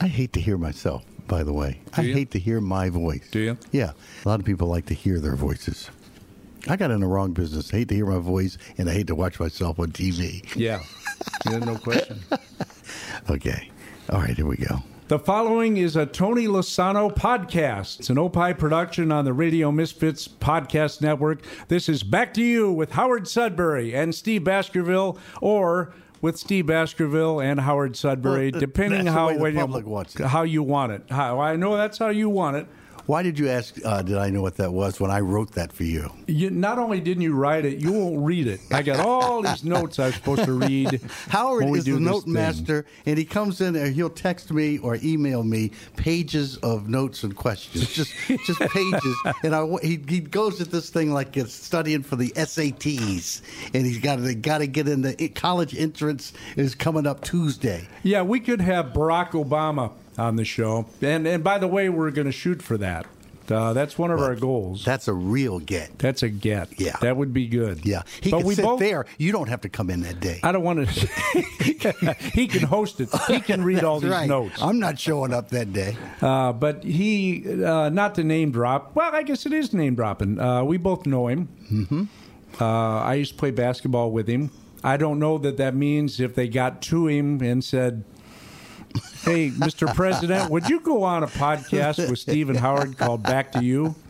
I hate to hear myself. By the way, I you? hate to hear my voice. Do you? Yeah, a lot of people like to hear their voices. I got in the wrong business. I hate to hear my voice, and I hate to watch myself on TV. Yeah. yeah no question. Okay, all right, here we go. The following is a Tony Lasano podcast. It's an Opie production on the Radio Misfits podcast network. This is Back to You with Howard Sudbury and Steve Baskerville, or with Steve Baskerville and Howard Sudbury, Well, depending how when you- public wants it. how you want it. How, I know that's how you want it. Why did you ask? Uh, did I know what that was when I wrote that for you? You, not only didn't you write it, you won't read it. I got all these notes I was supposed to read. Howard is the note thing. master, and he comes in and he'll text me or email me pages of notes and questions, just just pages. And I, he he goes at this thing like it's studying for the SATs, and he's got to got to get in the college entrance is coming up Tuesday. Yeah, we could have Barack Obama on the show, and and by the way, we're going to shoot for that. Uh, that's one of our goals. That's a real get. That's a get. Yeah. that would be good. Yeah, he but can we sit both. there. You don't have to come in that day. I don't want to. he can host it. He can read all these right. notes. I'm not showing up that day. Uh, but he, uh, not to name drop. Well, I guess it is name dropping. Uh, we both know him. Mm-hmm. Uh, I used to play basketball with him. I don't know that that means if they got to him and said, "Hey, Mr. President, would you go on a podcast with Stephen Howard called Back to You?"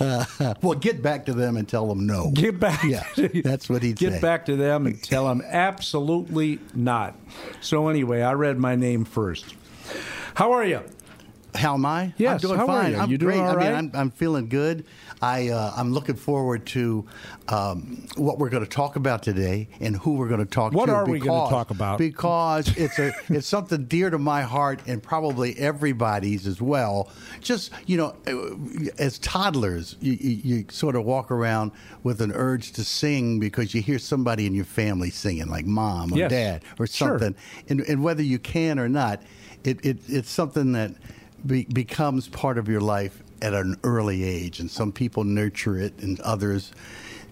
Well, get back to them and tell them no. Get back. Yeah, that's what he'd Get say. back to them and tell them absolutely not. So anyway, I read my name first. How are you? How am I? Yes, I'm doing how are fine. you? I'm You doing great. all I mean. I'm, I'm feeling good. I uh, I'm looking forward to um, what we're going to talk about today and who we're going to talk What to. are we gonna because- talk about? Because it's a it's something dear to my heart and probably everybody's as well. Just you know, uh, as toddlers, you, you, you sort of walk around with an urge to sing because you hear somebody in your family singing, like mom or Yes. dad or Sure. something and, and whether you can or not, it, it it's something that be, becomes part of your life at an early age, and some people nurture it, and others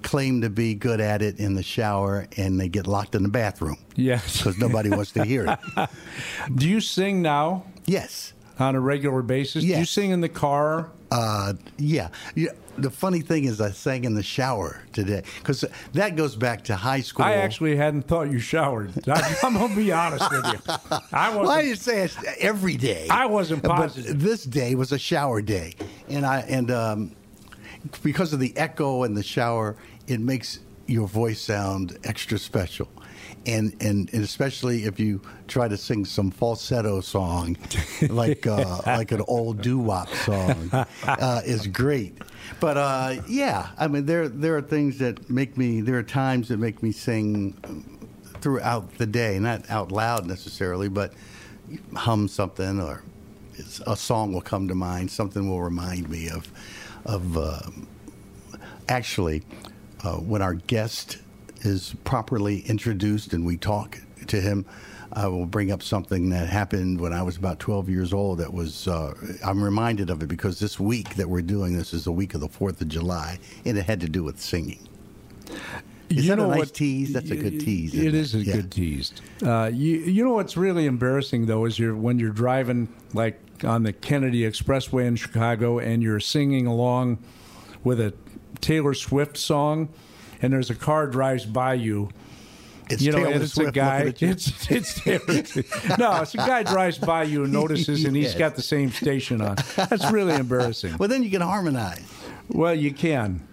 claim to be good at it in the shower, and they get locked in the bathroom Yes. because nobody wants to hear it. Do you sing now Yes. On a regular basis? Do you sing in the car? Uh, yeah. yeah. The funny thing is, I sang in the shower today because that goes back to high school. I actually hadn't thought you showered. I, I'm gonna be honest with you. I wasn't. Why do you say it's every day? I wasn't But positive. this day was a shower day, and I and um, because of the echo in the shower, it makes your voice sound extra special. And, and, and especially if you try to sing some falsetto song, like uh, like an old doo wop song, uh, is great. But uh, yeah, I mean there there are things that make me. There are times that make me sing throughout the day, not out loud necessarily, but hum something or it's, a song will come to mind. Something will remind me of of uh, actually uh, when our guest is properly introduced and we talk to him. I will bring up something that happened when I was about 12 years old. That was, uh, I'm reminded of it because this week that we're doing this is the week of the 4th of July, and it had to do with singing. Is that a nice tease? That's a good tease, It it? is a Yeah. good tease. Uh, you, you know what's really embarrassing though is you're when you're driving like on the Kennedy Expressway in Chicago and you're singing along with a Taylor Swift song, and there's a car drives by you. It's you know, Taylor it's Swift a guy. It's it's no, it's a guy drives by you and notices, and he's Yes. got the same station on. That's really embarrassing. Well, then you can harmonize. Well, you can.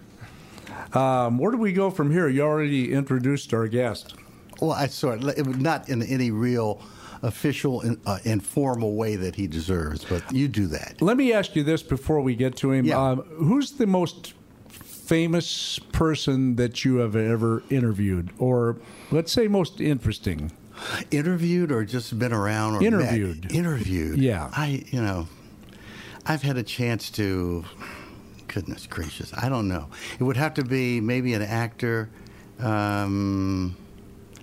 Um, where do we go from here? You already introduced our guest. Well, I sort of, it not in any real official, uh, informal way that he deserves, but you do that. Let me ask you this before we get to him. Yeah. Um, who's the most famous person that you have ever interviewed, or let's say most interesting? Interviewed or just been around or met? Interviewed. Interviewed. Yeah. I, you know, I've had a chance to. Goodness gracious, I don't know. It would have to be maybe an actor, um,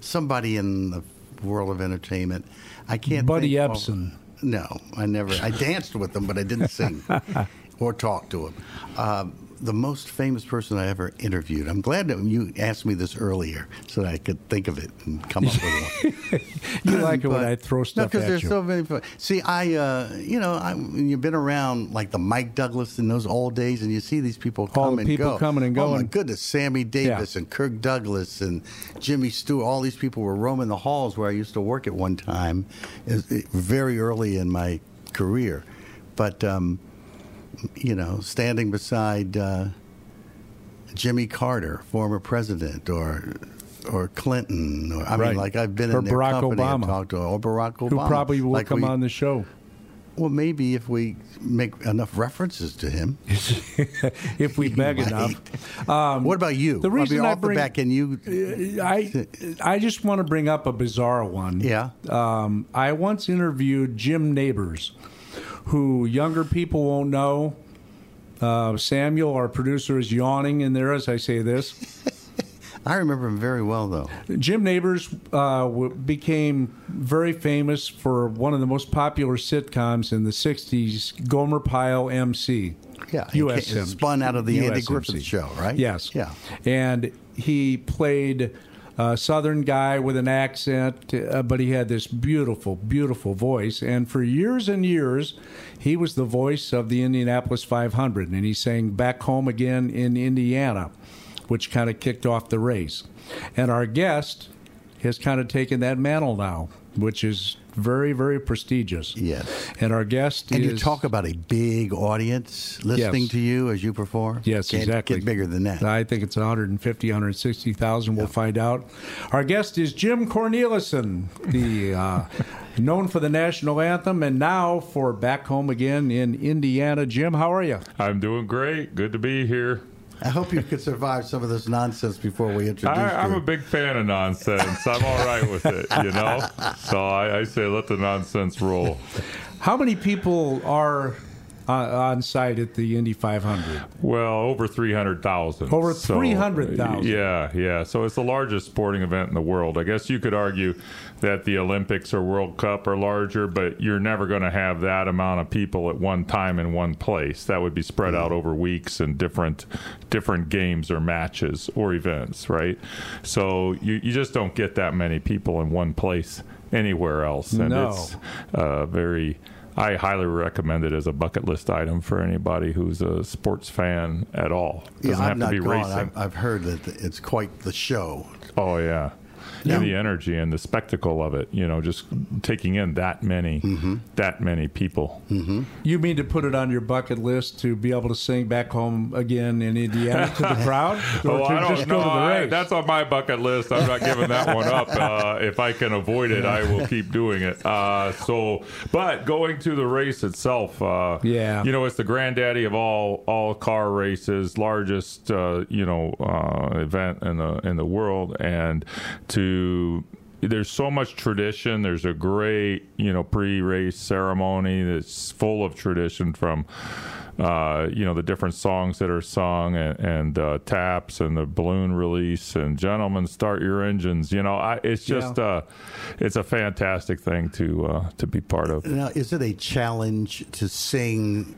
somebody in the world of entertainment. I can't. Buddy think- Ebsen. No, I never. I danced with him, but I didn't sing or talk to him. Um, the most famous person I ever interviewed. I'm glad that you asked me this earlier so that I could think of it and come up with one. you like it when I throw stuff no, because there's you. so many. See, I, uh, you know, I, you've been around like the Mike Douglas in those old days, and you see these people All come the and people go. coming and going. Oh my goodness, Sammy Davis Yeah. and Kirk Douglas and Jimmy Stewart. All these people were roaming the halls where I used to work at one time, very early in my career. But um, you know, standing beside uh, Jimmy Carter, former president, or or Clinton, or I Right. mean, like I've been Or in their Barack company and Obama. talked to, or Barack Obama, who probably will Like come we- on the show Well, maybe if we make enough references to him. if we beg enough. Um, what about you? the reason I mean, I off bring- back, and you, I I just want to bring up a bizarre one. Yeah. Um, I once interviewed Jim Nabors, who younger people won't know. Uh, Samuel, our producer, is yawning in there as I say this. I remember him very well, though. Jim Nabors uh, w- became very famous for one of the most popular sitcoms in the '60s, Gomer Pyle MC. Yeah, he USM. spun out of the Andy Griffith Show, right? Yes. Yeah. And he played a Southern guy with an accent, uh, but he had this beautiful, beautiful voice. And for years and years, he was the voice of the Indianapolis 500, and he sang "Back Home Again" in Indiana, which kind of kicked off the race. And our guest has kind of taken that mantle now, which is very, very prestigious. Yes. And our guest And is you talk about a big audience listening Yes. to you as you perform. Yes, Can't exactly. Get bigger than that. I think it's 150, 160,000. We'll find out. Our guest is Jim Cornelison, the uh, known for the national anthem and now for Back Home Again in Indiana. Jim, how are you? I'm doing great. Good to be here. I hope you could survive some of this nonsense before we introduce I, I'm a big fan of nonsense. I'm all right with it, you know? So I, I say let the nonsense roll. How many people are Uh, on site at the Indy 500? Well, over 300,000. Over So, 300,000. Uh, yeah, yeah. So it's the largest sporting event in the world. I guess you could argue that the Olympics or World Cup are larger, but you're never going to have that amount of people at one time in one place. That would be spread out mm-hmm. over weeks and different different games or matches or events, right? So you, you just don't get that many people in one place anywhere else. And No. it's uh, very I highly recommend it as a bucket list item for anybody who's a sports fan at all. Doesn't yeah, have to be gone. racing. I've, I've heard that it's quite the show. oh yeah. And the energy and the spectacle of it, you know, just taking in that many, Mm-hmm. that many people. You mean to put it on your bucket list to be able to sing Back Home Again in Indiana to the crowd? Or Oh, to I don't just know. go to the I- that's on my bucket list. I'm not giving that one up. Uh, if I can avoid it, I will keep doing it. Uh, so, but going to the race itself, uh, Yeah. you know, it's the granddaddy of all all car races, largest uh, you know uh, event in the in the world, and to there's so much tradition. There's a great, you know, pre-race ceremony that's full of tradition from, uh, you know, the different songs that are sung and, and uh, taps and the balloon release and gentlemen start your engines. You know, I, it's just, Yeah. uh, it's a fantastic thing to uh, to be part of. Now, is it a challenge to sing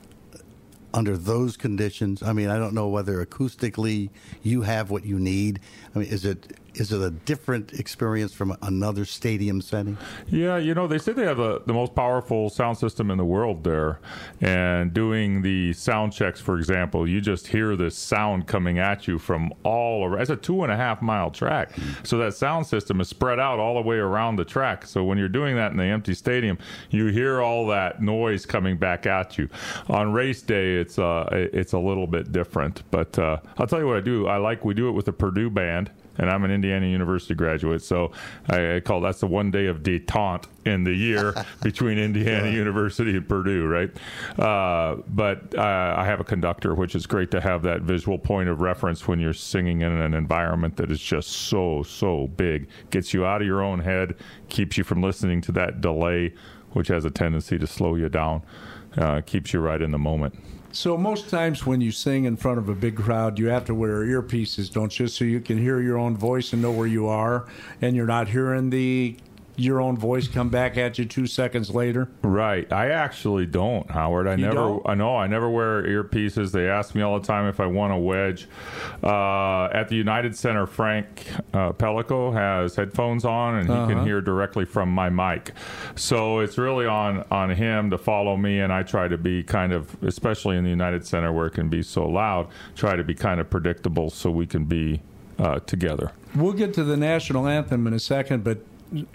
under those conditions? I mean, I don't know whether acoustically you have what you need. I mean, is it is it a different experience from another stadium setting? Yeah, you know, they say they have the, the most powerful sound system in the world there. And doing the sound checks, for example, you just hear this sound coming at you from all around. It's a two and a half mile track. So that sound system is spread out all the way around the track. So when you're doing that in the empty stadium, you hear all that noise coming back at you. On race day, it's, uh, it's a little bit different. But uh, I'll tell you what I do. I like, we do it with the Purdue band and I'm an Indiana University graduate, so I, I call that's the one day of detente in the year between Indiana University and Purdue, right? Uh, but uh, I have a conductor, which is great to have that visual point of reference when you're singing in an environment that is just so so big, gets you out of your own head, keeps you from listening to that delay, which has a tendency to slow you down, uh, keeps you right in the moment. So most times when you sing in front of a big crowd, you have to wear earpieces, don't you, so you can hear your own voice and know where you are, and you're not hearing the your own voice come back at you two seconds later? Right. I actually don't, Howard. I You never. don't? I know. I never wear earpieces. They ask me all the time if I want a wedge. Uh, at the United Center, Frank uh, Pellico has headphones on, and he Uh-huh. can hear directly from my mic. So it's really on on him to follow me, and I try to be kind of, especially in the United Center where it can be so loud, try to be kind of predictable so we can be uh, together. We'll get to the national anthem in a second, but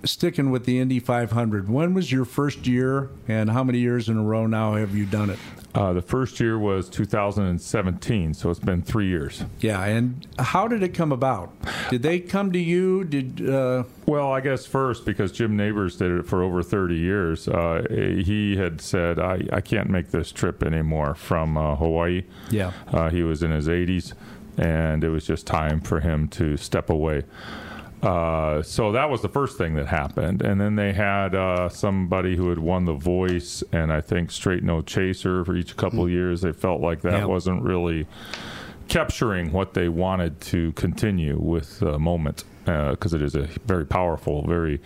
sticking with the Indy 500, when was your first year, and how many years in a row now have you done it? Uh, the first year was 2017, so it's been three years. Yeah, and how did it come about? Did they come to you? Did uh, Well, I guess first because Jim Nabors did it for over 30 years. Uh, he had said, I, I can't make this trip anymore from uh, Hawaii. Yeah. Uh, he was in his 80s, and it was just time for him to step away. Uh, so that was the first thing that happened. And then they had uh, somebody who had won The Voice and I think Straight No Chaser for each couple of years. They felt like that Yeah. wasn't really capturing what they wanted to continue with the moment because it is a very powerful, very uh,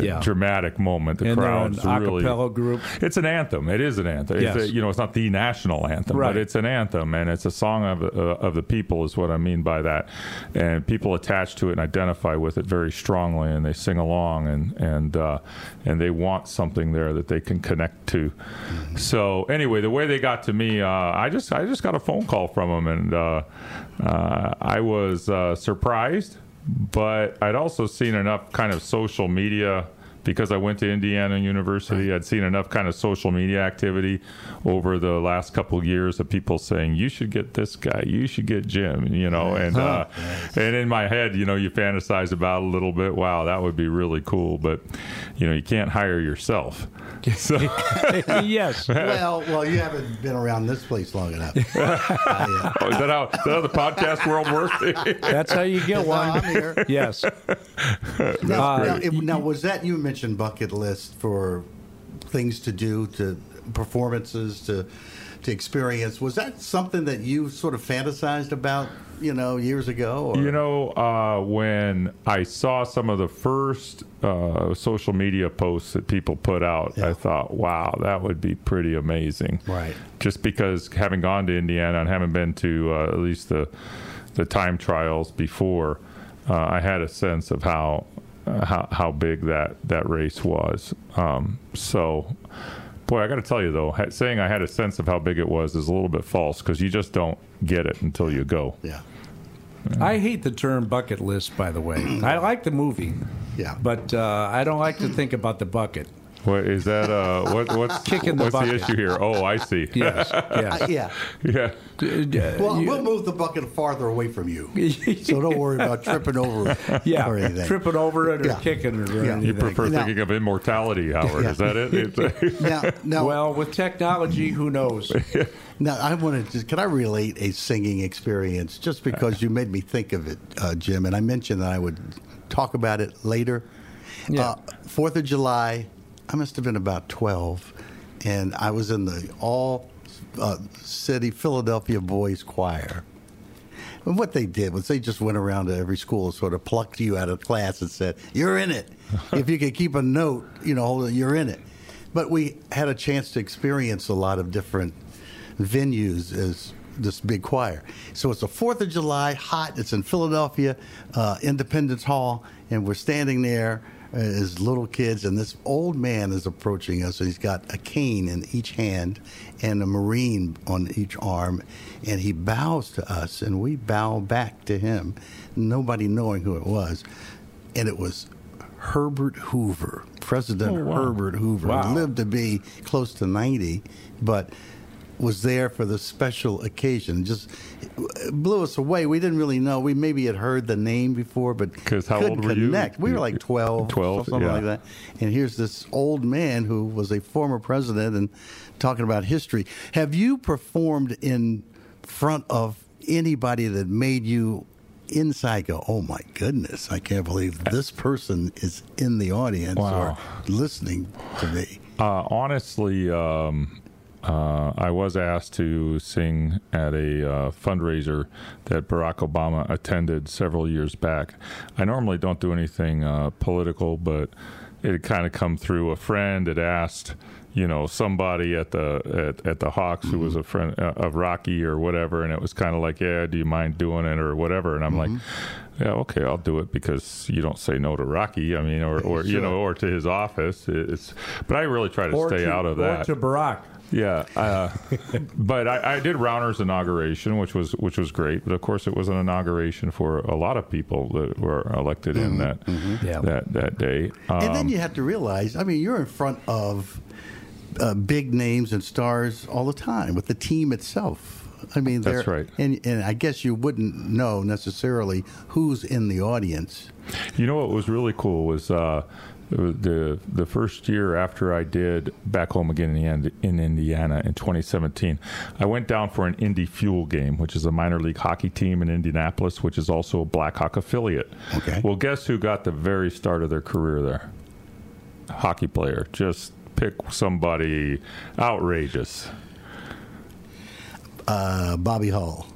Yeah. dramatic moment. The and they're an crowd's really cappella group? it's an anthem. It is an anthem. Yes. It's a, you know, it's not the national anthem, Right. but it's an anthem, and it's a song of uh, of the people. Is what I mean by that. And people attach to it and identify with it very strongly, and they sing along, and and uh, and they want something there that they can connect to. So anyway, the way they got to me, uh, I just I just got a phone call from them, and uh, uh, I was uh, surprised, but I'd also seen enough kind of social media because I went to Indiana University, I'd seen enough kind of social media activity over the last couple of years of people saying, "You should get this guy, you should get Jim," you know, and uh, and in my head, you know, you fantasize about it a little bit. Wow, that would be really cool, but you know, you can't hire yourself. So yes. well, well, you haven't been around this place long enough. Uh, oh, is that how is that how the podcast world works? That's how you get yeah. one. I'm here. Yes. Now, Uh, now, it- now, was that you mentioned bucket list for things to do, to performances, to to experience? Was that something that you sort of fantasized about, you know, years ago? Or? You know, uh, when I saw some of the first uh, social media posts that people put out, Yeah. I thought, wow, that would be pretty amazing. Right. Just because having gone to Indiana and having been to uh, at least the the time trials before, uh, I had a sense of how how how big that that race was. Um, so. Boy, I got to tell you though, saying I had a sense of how big it was is a little bit false because you just don't get it until you go. yeah, I hate the term bucket list, by the way. I like the movie, yeah. but uh, I don't like to think about the bucket. What is that? Uh, what, what's Kicking the what's bucket. the issue here? Oh, I see. Yes. Yes. Uh, yeah. yeah. Well, You- we'll move the bucket farther away from you, so don't worry about tripping over it yeah, or anything. tripping over it or Yeah. kicking it or Yeah. anything. You prefer Now- thinking of immortality, Howard? Yeah. Is that it? It's- Now, now, Well, with technology, who knows? Now, I wanted to. Can I relate a singing experience just because you made me think of it, uh, Jim? And I mentioned that I would talk about it later. Yeah. Uh, Fourth of July, I must have been about 12, and I was in the all uh, city Philadelphia Boys Choir. And what they did was they just went around to every school and sort of plucked you out of class and said, You're in it. if you could keep a note, you know, you're in it. But we had a chance to experience a lot of different venues as this big choir. So it's the 4th of July, hot. It's in Philadelphia, uh, Independence Hall, and we're standing there Uh, as little kids, and this old man is approaching us, and he's got a cane in each hand and a marine on each arm, and he bows to us, and we bow back to him, nobody knowing who it was. And it was Herbert Hoover, President Oh, wow. Herbert Hoover. Wow. He lived to be close to 90, but was there for the special occasion. Just blew us away. We didn't really know. We maybe had heard the name before, but 'Cause how couldn't old were you? connect. We were like 12, 12, something yeah. like that. And here's this old man who was a former president and talking about history. Have you performed in front of anybody that made you inside go, oh my goodness, I can't believe this person is in the audience Wow. or listening to me. Uh, honestly, um, uh, I was asked to sing at a uh, fundraiser that Barack Obama attended several years back. I normally don't do anything uh, political, but it kind of come through. A friend had asked, you know, somebody at the at, at the Hawks who was a friend uh, of Rocky or whatever, and it was kind of like, yeah, do you mind doing it or whatever? And I'm like, yeah, okay, I'll do it because you don't say no to Rocky. I mean, or, or you know, or to his office. It's, but I really try to Or stay to, out of or that. to Barack. Yeah, uh, but I, I did Rauner's inauguration, which was which was great. But of course, it was an inauguration for a lot of people that were elected in that Yeah. that that day. Um, and then you have to realize, I mean, you're in front of uh, big names and stars all the time with the team itself. I mean, That's right. And, and I guess you wouldn't know necessarily who's in the audience. You know what was really cool was uh, the the first year after I did back home again in, in Indiana in 2017. I went down for an Indy Fuel game, which is a minor league hockey team in Indianapolis, which is also a Blackhawk affiliate. Okay. Well, guess who got the very start of their career there? Hockey player. Just pick somebody outrageous. Uh, Bobby Hull,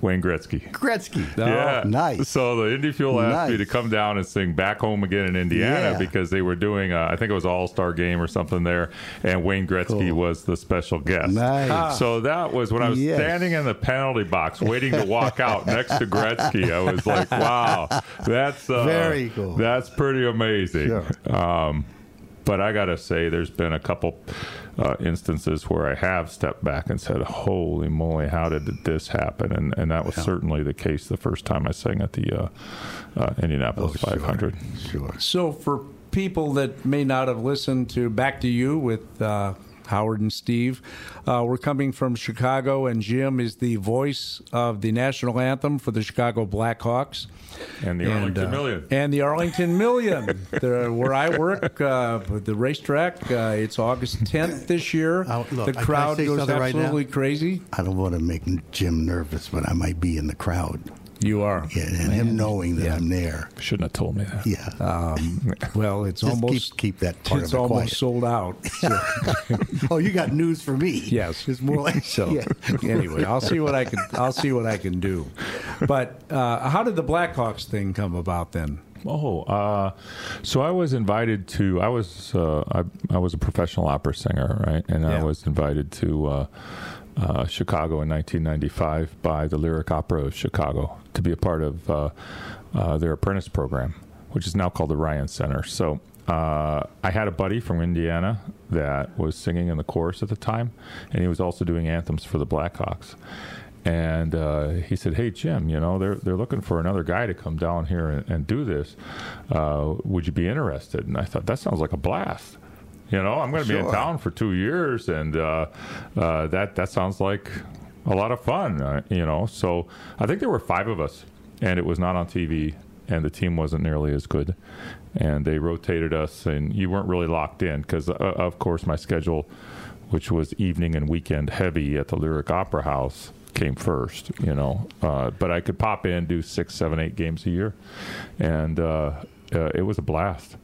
Wayne Gretzky. Gretzky. Yeah, nice. So the Indy Fuel asked me to come down and sing "Back Home Again" in Indiana Yeah. because they were doing, uh, I think it was All Star Game or something there, and Wayne Gretzky Cool. was the special guest. Nice. So that was when I was Yes. standing in the penalty box waiting to walk out next to Gretzky. I was like, "Wow, that's uh, Very cool. That's pretty amazing." Sure. Um, but I gotta say, there's been a couple uh, instances where I have stepped back and said, "Holy moly, how did this happen?" And and that was certainly the case the first time I sang at the uh, uh, Indianapolis Oh, sure. 500. Sure. So, for people that may not have listened to Back to You with uh, Howard and Steve, uh, we're coming from Chicago, and Jim is the voice of the national anthem for the Chicago Blackhawks. And the Arlington uh, Million. And the Arlington Million, the, where I work, uh, the racetrack. Uh, it's August 10th this year. Look, the crowd goes something right absolutely crazy. I don't want to make Jim nervous, but I might be in the crowd. You are. Yeah, and him knowing that Yeah. I'm there. Shouldn't have told me that. Yeah. Um, well, it's Just almost keep, keep that part it's of it almost quiet. sold out. oh, you got news for me? Yes. It's more like So Yeah. anyway, I'll see what I can. I'll see what I can do. But uh, how did the Blackhawks thing come about then? Oh, uh, so I was invited to. I was uh, I, I was a professional opera singer, right? And I was invited to uh, Chicago in 1995 by the Lyric Opera of Chicago to be a part of uh, uh, their apprentice program, which is now called the Ryan Center. So. Uh, I had a buddy from Indiana that was singing in the chorus at the time, and he was also doing anthems for the Blackhawks and uh, he said, "Hey Jim, you know they're they're looking for another guy to come down here and, and do this. Uh, would you be interested?" And I thought that sounds like a blast. You know, I'm going to be in town for two years, and uh, uh, that that sounds like a lot of fun. Uh, you know, so I think there were five of us, and it was not on TV, and the team wasn't nearly as good, and they rotated us, and you weren't really locked in because, uh, of course, my schedule, which was evening and weekend heavy at the Lyric Opera House, came first. You know, uh, but I could pop in, do six, seven, eight games a year, and uh, uh, it was a blast.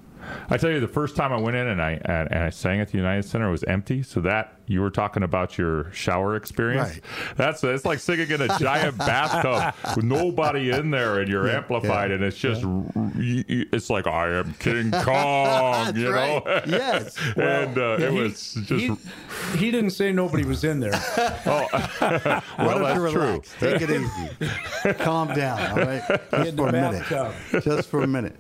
I tell you, the first time I went in and I and, I sang at the United Center it was empty. So that you were talking about your shower experience. Right. That's it's like singing in a giant bathtub with nobody in there, and you're amplified, and it's just it's like I am King Kong, you know. right. Yes. and uh, it He- was just he, he didn't say nobody was in there. Oh, well, that's true. Take it easy. Calm down, all right? Just for a minute. Just for a minute.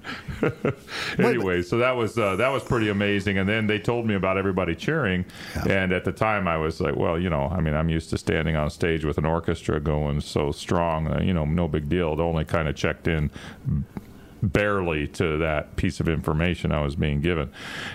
anyway, so that was uh, that was pretty amazing. And then they told me about everybody cheering, and at the time I was like, well, you know, I mean, I'm used to standing on stage with an orchestra going so strong, uh, you know, no big deal. It only kind of checked in barely to that piece of information I was being given.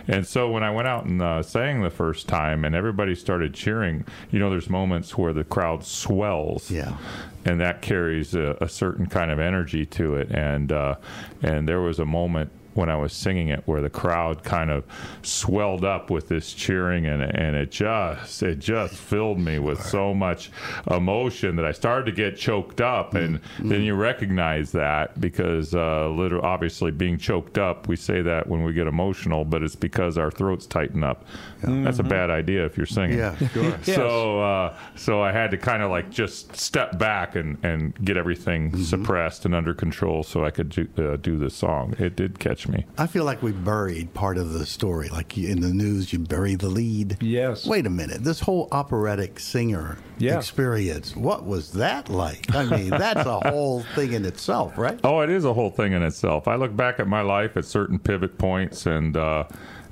And so when I went out and uh, sang the first time and everybody started cheering, you know, there's moments where the crowd swells. Yeah. And that carries a, a certain kind of energy to it. And, uh, and there was a moment when I was singing it where the crowd kind of swelled up with this cheering and and it just it just filled me with so much emotion that I started to get choked up. And then you recognize that because uh literally obviously being choked up we say that when we get emotional but it's because our throats tighten up. That's a bad idea if you're singing. Yeah, sure. so uh, so I had to kind of like just step back and, and get everything suppressed and under control so I could do, uh, do this song. It did catch me. I feel like we buried part of the story. Like in the news, you bury the lead. Yes. Wait a minute. This whole operatic singer Yeah. experience, what was that like? I mean, that's a whole thing in itself, right? Oh, it is a whole thing in itself. I look back at my life at certain pivot points, and uh,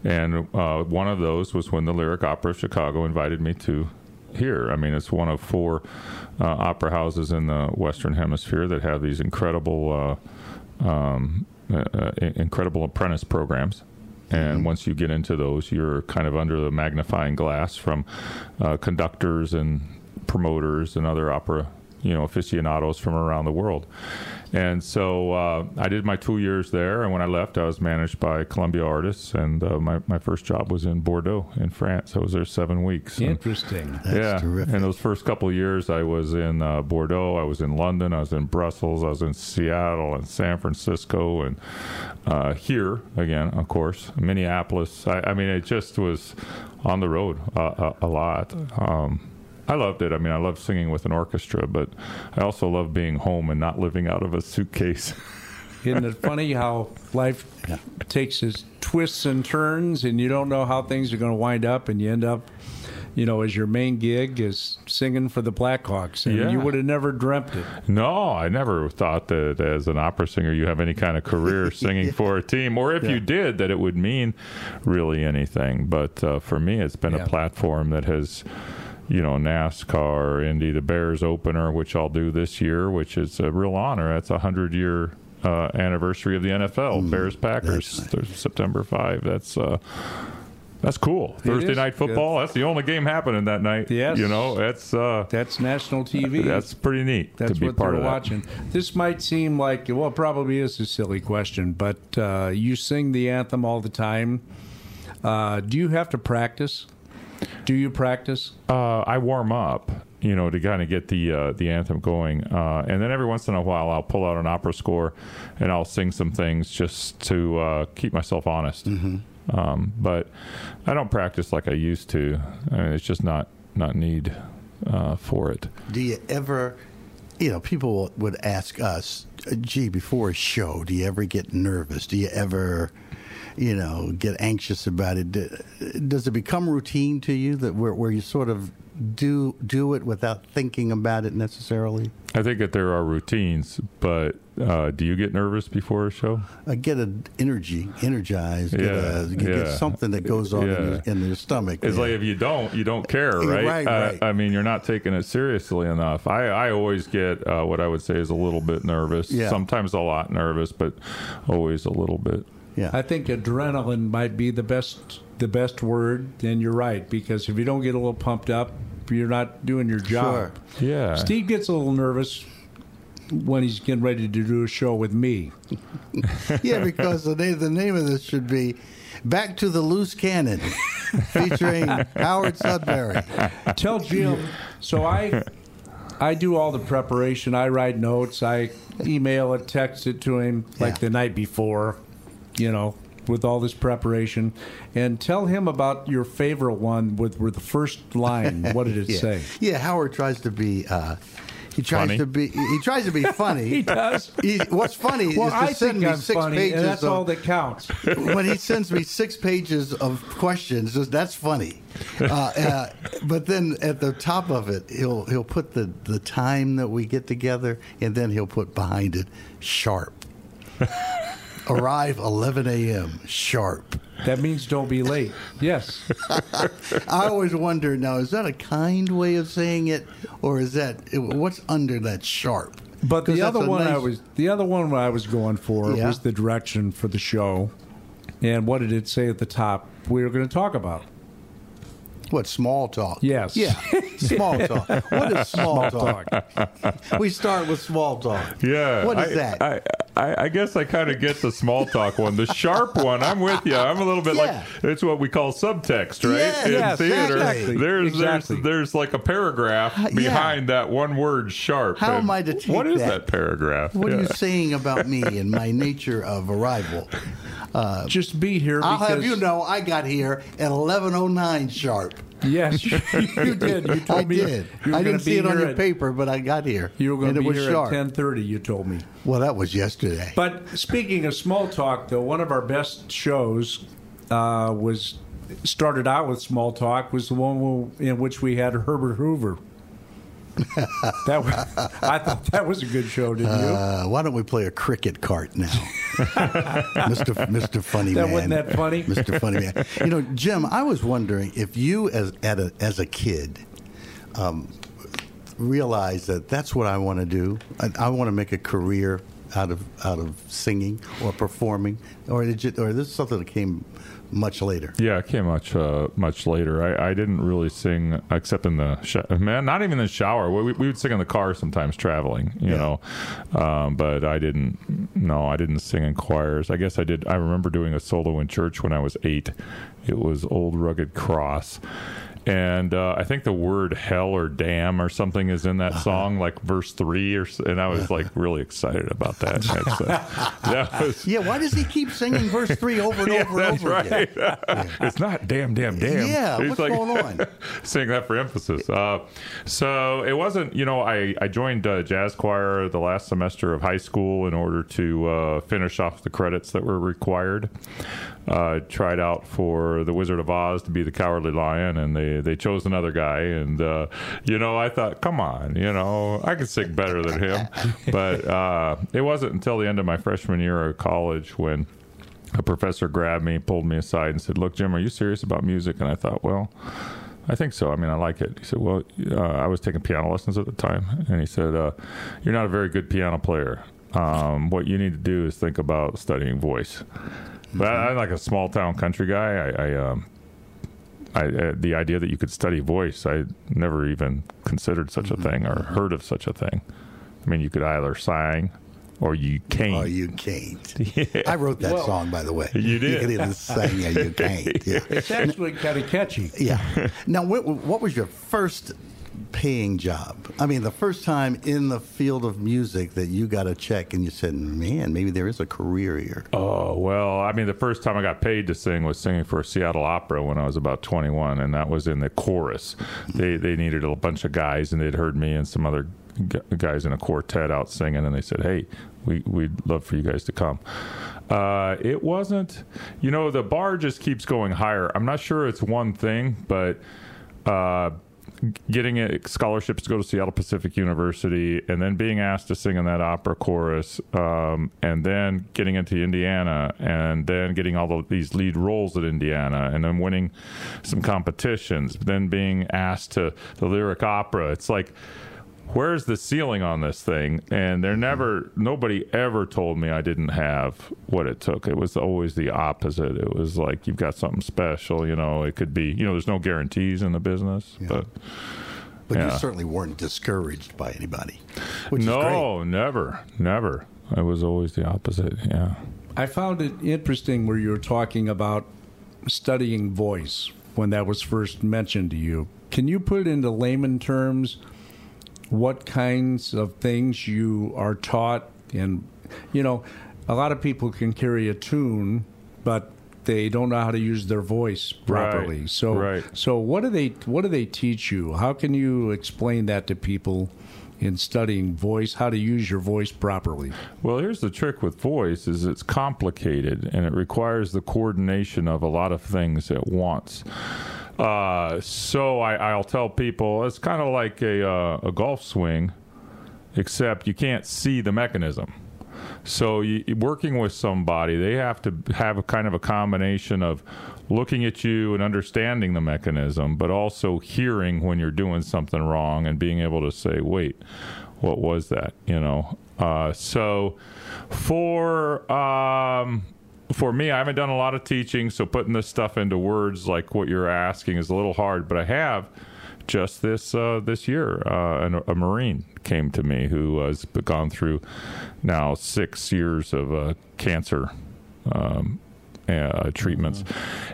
and uh, one of those was when the Lyric Opera of Chicago invited me to here. I mean, it's one of four uh, opera houses in the Western Hemisphere that have these incredible, uh, um, uh, uh, incredible apprentice programs. And once you get into those, you're kind of under the magnifying glass from uh, conductors and promoters and other opera, you know, aficionados from around the world. And so uh, I did my two years there, and when I left, I was managed by Columbia Artists, and uh, my my first job was in Bordeaux, in France. I was there seven weeks. And- Interesting. That's yeah, terrific. and those first couple of years, I was in uh, Bordeaux, I was in London, I was in Brussels, I was in Seattle and San Francisco, and uh, here again, of course, Minneapolis. I, I mean, it just was on the road uh, a, a lot. Um, I loved it. I mean, I love singing with an orchestra, but I also love being home and not living out of a suitcase. Isn't it funny how life Yeah. takes its twists and turns, and you don't know how things are going to wind up, and you end up, you know, as your main gig is singing for the Blackhawks, and Yeah. you would have never dreamt it. No, I never thought that as an opera singer you have any kind of career singing for a team, or if Yeah. you did, that it would mean really anything. But uh, for me, it's been Yeah. a platform that has, you know, NASCAR, Indy, the Bears opener, which I'll do this year, which is a real honor. That's a hundred year. Uh, anniversary of the NFL, Bears Packers, Th- September five. That's uh, that's cool. Thursday night football. That's the only game happening that night. Yes. you know that's uh, That's national TV. that's pretty neat That's to be what part they're of that. watching. This might seem like, well, it probably is a silly question, but uh, you sing the anthem all the time. Uh, do you have to practice? Do you practice? Uh, I warm up, you know, to kind of get the uh, the anthem going, uh, and then every once in a while I'll pull out an opera score and I'll sing some things just to uh, keep myself honest. Um, but I don't practice like I used to. I mean, it's just not not need uh, for it. Do you ever, you know, people would ask us, gee, before a show, do you ever get nervous? Do you ever, you know, get anxious about it? Does it become routine to you that where, where you sort of do do it without thinking about it necessarily? I think that there are routines, but uh, do you get nervous before a show? I get an energy, energized, get, Yeah, a, get yeah. something that goes on in, your, in your stomach. It's Yeah. like if you don't, you don't care, Yeah, right? right, Uh, right. I mean, you're not taking it seriously enough. I, I always get uh, what I would say is a little bit nervous. Yeah. Sometimes a lot nervous, but always a little bit. Yeah. I think adrenaline might be the best the best word. And you're right because if you don't get a little pumped up, you're not doing your job. Sure. Yeah. Steve gets a little nervous when he's getting ready to do a show with me. Yeah, because the name, the name of this should be "Back to the Loose Cannon," featuring Howard Sudbury. Tell Jim. So I, I do all the preparation. I write notes. I email it, text it to him like Yeah. the night before. You know, with all this preparation, and tell him about your favorite one with, with the first line. What did it Yeah. say? Yeah, Howard tries to be. Uh, he tries Funny. to be. He tries to be funny. He does. He, what's funny Well, is to I send think me I'm six funny, pages and that's of, all that counts. when he sends me six pages of questions, that's funny. Uh, uh, but then at the top of it, he'll he'll put the the time that we get together, and then he'll put behind it sharp. Arrive 11 a.m. sharp. That means don't be late. Yes. I always wonder now: is that a kind way of saying it, or is that what's under that sharp? But the other one I was the other one I was going for Yeah. was the direction for the show. And what did it say at the top? We were going to talk about. What small talk? Yes. Yeah, small talk. What is small, Small talk? We start with small talk. Yeah. What is I, that? I, I, I guess I kind of get the small talk one. The sharp one, I'm with you. I'm a little bit Yeah. like it's what we call subtext, right? Yeah, In yes, theater, exactly. there's Exactly. there's there's like a paragraph uh, yeah. behind that one word sharp. How am I to take What is that? that, paragraph? What are you saying about me and my nature of arrival? just be here. I'll have you know, I got here at 11:09 sharp. Yes, you, did. You told I me did. You I didn't see it on your at- paper, but I got here. You were going to it be was here sharp. at ten thirty. You told me. Well, that was yesterday. But speaking of small talk, though, one of our best shows uh, was started out with small talk. Was the one in which we had Herbert Hoover. that was, I thought that was a good show, didn't you? Uh, why don't we play a cricket cart now, Mister Mister Funny That Man? wasn't that funny? Mister Funny Man. You know, Jim, I was wondering if you, as at a, as a kid, um, realized that that's what I want to do. I, I want to make a career out of out of singing or performing, or did you, or this is something that came much later. Yeah, it came much uh, much later. I, I didn't really sing except in the sh- man, not even in the shower. We, we would sing in the car sometimes traveling, you Yeah. know. Um, but I didn't. No, I didn't sing in choirs. I guess I did. I remember doing a solo in church when I was eight. It was "Old Rugged Cross." And uh, I think the word "hell" or "damn" or something is in that Uh-huh. song, like verse three, or and I was like really excited about that. That was, Yeah, why does he keep singing verse three over and yeah, over and over again? right. it's not damn, damn, damn. Yeah, He's what's going on? saying that for emphasis. Uh, so it wasn't, you know, I, I joined uh, jazz choir the last semester of high school in order to uh, finish off the credits that were required. Uh, tried out for the Wizard of Oz to be the Cowardly Lion, and they, they chose another guy. And uh, you know, I thought, come on, you know, I could sing better than him. But uh, it wasn't until the end of my freshman year of college when a professor grabbed me, pulled me aside, and said, "Look, Jim, are you serious about music?" And I thought, well. I think so. I mean, I like it. He said, "Well, uh, I was taking piano lessons at the time," and he said, uh, "You're not a very good piano player. Um, what you need to do is think about studying voice." But I, I'm like a small town country guy. I, I, um, I uh, the idea that you could study voice, I never even considered such a thing or heard of such a thing. I mean, you could either sing or you can't. Oh, you can't. I wrote that song, by the way. You did? You can either sing or you can't. Yeah. It's actually kind of catchy. yeah. Now, what, what was your first paying job? I mean, the first time in the field of music that you got a check and you said, man, maybe there is a career here. Oh well, I mean, the first time I got paid to sing was singing for a Seattle Opera when I was about 21, and that was in the chorus. They they needed a bunch of guys, and they'd heard me and some other guys in a quartet out singing, and they said, "Hey, we we'd love for you guys to come." Uh, it wasn't, you know, the bar just keeps going higher. I'm not sure it's one thing, but. Uh, getting a scholarships to go to Seattle Pacific University, and then being asked to sing in that opera chorus, um, and then getting into Indiana, and then getting all the, these lead roles at Indiana, and then winning some competitions, then being asked to the lyric opera. It's like. Where's the ceiling on this thing? And there never, nobody ever told me I didn't have what it took. It was always the opposite. It was like you've got something special. You know, it could be. You know, there's no guarantees in the business, but But you certainly weren't discouraged by anybody. Which is great. no, never, never. It was always the opposite. Yeah. I found it interesting where you were talking about studying voice when that was first mentioned to you. Can you put it into layman terms what kinds of things you are taught? And, you know, a lot of people can carry a tune, but they don't know how to use their voice properly. Right, So, right. so what do they what do they teach you? How can you explain that to people in studying voice? How to use your voice properly? Well, here's the trick with voice: is it's complicated and it requires the coordination of a lot of things at once. Uh, so I, I'll tell people it's kind of like a uh, a golf swing, except you can't see the mechanism. So you, working with somebody, they have to have a kind of a combination of looking at you and understanding the mechanism, but also hearing when you're doing something wrong and being able to say, "Wait, what was that?" You know. Uh, so for um, for me, I haven't done a lot of teaching, so putting this stuff into words like what you're asking is a little hard. But I have just this uh, this year, uh, an, a Marine came to me who has gone through now six years of uh, cancer. Um, uh, treatments,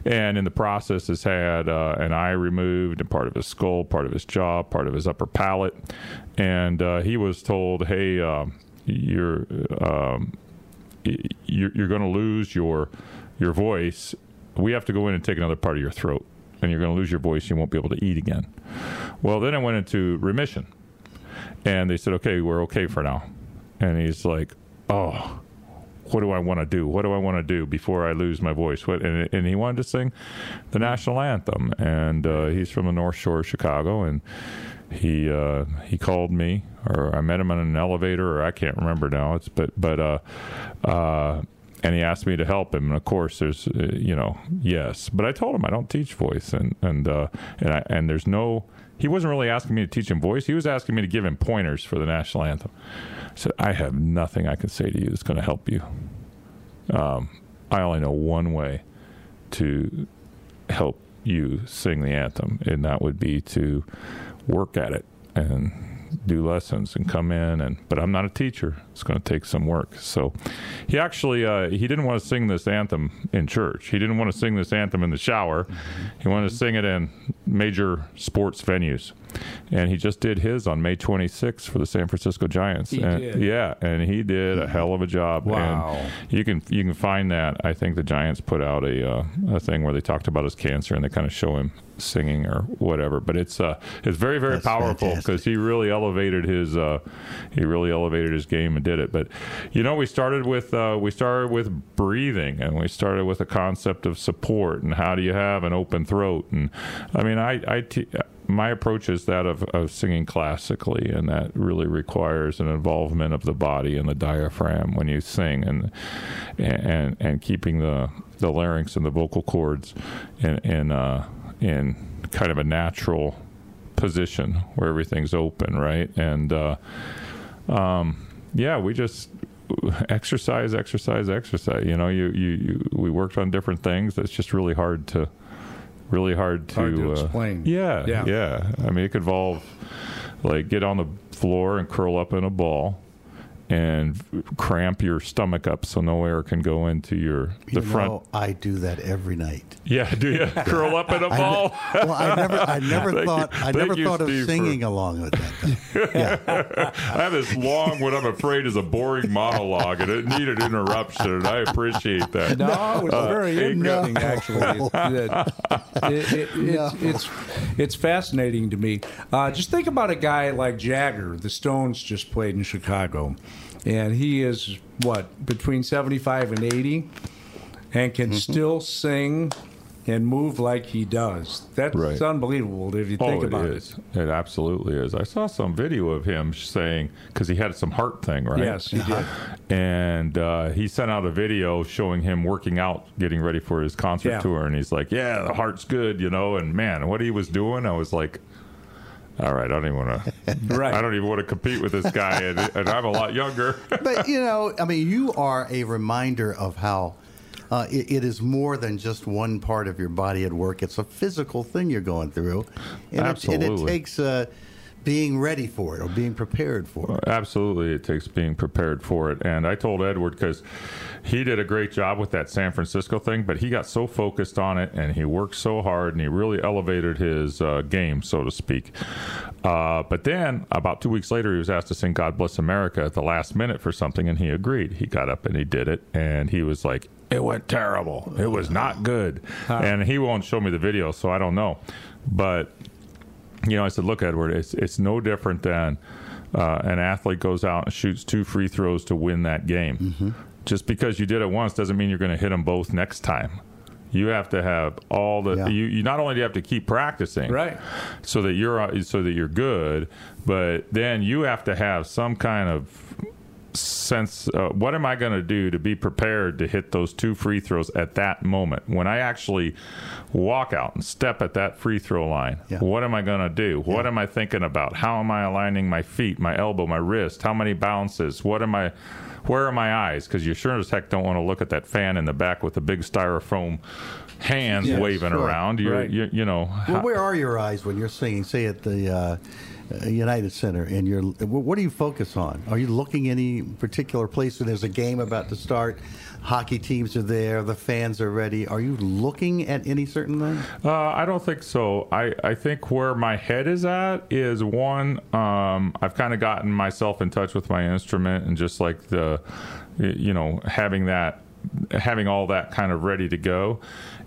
and in the process has had uh, an eye removed and part of his skull, part of his jaw, part of his upper palate, and uh, he was told, "Hey, um, you're um, you're, you're going to lose your your voice, we have to go in and take another part of your throat, and you're going to lose your voice. You won't be able to eat again. Well, then I went into remission, and they said, okay, we're okay for now. And he's like, oh, what do I want to do? What do I want to do before I lose my voice? What? And, and he wanted to sing the national anthem. And uh, he's from the North Shore of Chicago, and he uh, he called me, or I met him on an elevator, or I can't remember now. It's but but uh, uh, and he asked me to help him. And of course, there's uh, you know yes, but I told him I don't teach voice, and and uh, and I, and there's no. He wasn't really asking me to teach him voice. He was asking me to give him pointers for the national anthem. I said, I have nothing I can say to you that's going to help you. Um, I only know one way to help you sing the anthem, and that would be to work at it and do lessons and come in and but I'm not a teacher. It's going to take some work. So he actually uh, he didn't want to sing this anthem in church. He didn't want to sing this anthem in the shower. He wanted to sing it in major sports venues. And he just did his on May 26th for the San Francisco Giants. He and, did. Yeah, and he did a hell of a job. Wow. And you can you can find that. I think the Giants put out a uh, a thing where they talked about his cancer and they kind of show him singing or whatever. But it's uh it's very very That's powerful because he really elevated his uh he really elevated his game and did it. But you know we started with uh, we started with breathing and we started with a concept of support and how do you have an open throat and I mean I I. My approach is that of, of singing classically, and that really requires an involvement of the body and the diaphragm when you sing, and and and keeping the the larynx and the vocal cords in in uh, in kind of a natural position where everything's open, right? And uh, um, yeah, we just exercise, exercise, exercise. You know, you, you, you we worked on different things. That's just really hard to really hard to, Hard to uh, explain. yeah, Yeah. yeah, I mean, it could involve like get on the floor and curl up in a ball and cramp your stomach up so no air can go into your the You front. know, I do that every night. Yeah, do you curl up in a ball? ne- well, I never, I never thought, you- I thank never you, thought of Steve, for- singing along with that. Though. Yeah, I have this long, what I'm afraid is a boring monologue, and it needed interruption, and I appreciate that. No, it's Uh, very interesting. no. Actually, It- it- it- No. it's, it's it's fascinating to me. Uh, just think about a guy like Jagger. The Stones just played in Chicago, and he is what between seventy five and eighty, and can still sing and move like he does. That's Right. unbelievable if you think oh, about it is. It absolutely is. I saw some video of him saying because he had some heart thing, right? Yes, he did. And uh, he sent out a video showing him working out, getting ready for his concert Yeah. tour, and he's like, "Yeah, the heart's good," you know. And man, what he was doing, I was like. All right, I don't even want to. Right. I don't even want to compete with this guy, and, and I'm a lot younger. but you know, I mean, you are a reminder of how uh, it, it is more than just one part of your body at work. It's a physical thing you're going through, and, It, and it takes uh, being ready for it or being prepared for it. Absolutely, it takes being prepared for it. And I told Edward because he did a great job with that San Francisco thing, but he got so focused on it and he worked so hard and he really elevated his uh, game, so to speak. Uh, but then about two weeks later, he was asked to sing "God Bless America" at the last minute for something, and he agreed. He got up and he did it, and he was like, "It went terrible. It was not good." And he won't show me the video, so I don't know. But you know, I said, look, Edward, it's it's no different than uh, an athlete goes out and shoots two free throws to win that game. Mm-hmm. Just because you did it once doesn't mean you're going to hit them both next time. You have to have all the. Yeah. You, you not only do you have to keep practicing, Right. so that you're so that you're good, but then you have to have some kind of sense uh, what am i going to do to be prepared to hit those two free throws at that moment? When i actually walk out and step at that free throw line Yeah. what am i going to do what am i thinking about? How am i aligning my feet my elbow my wrist? How many bounces? What am i where are my eyes? Because you sure as heck don't want to look at that fan in the back with the big styrofoam hands Yes, waving sure. around. You Right. you you know Well, how- where are your eyes when you're singing? Say at the uh, United Center, and you're. What do you focus on? Are you looking any particular place when there's a game about to start? Hockey teams are there. The fans are ready. Are you looking at any certain thing? Uh, I don't think so. I, I think where my head is at is one, um, I've kind of gotten myself in touch with my instrument and just like the, you know, having that having all that kind of ready to go.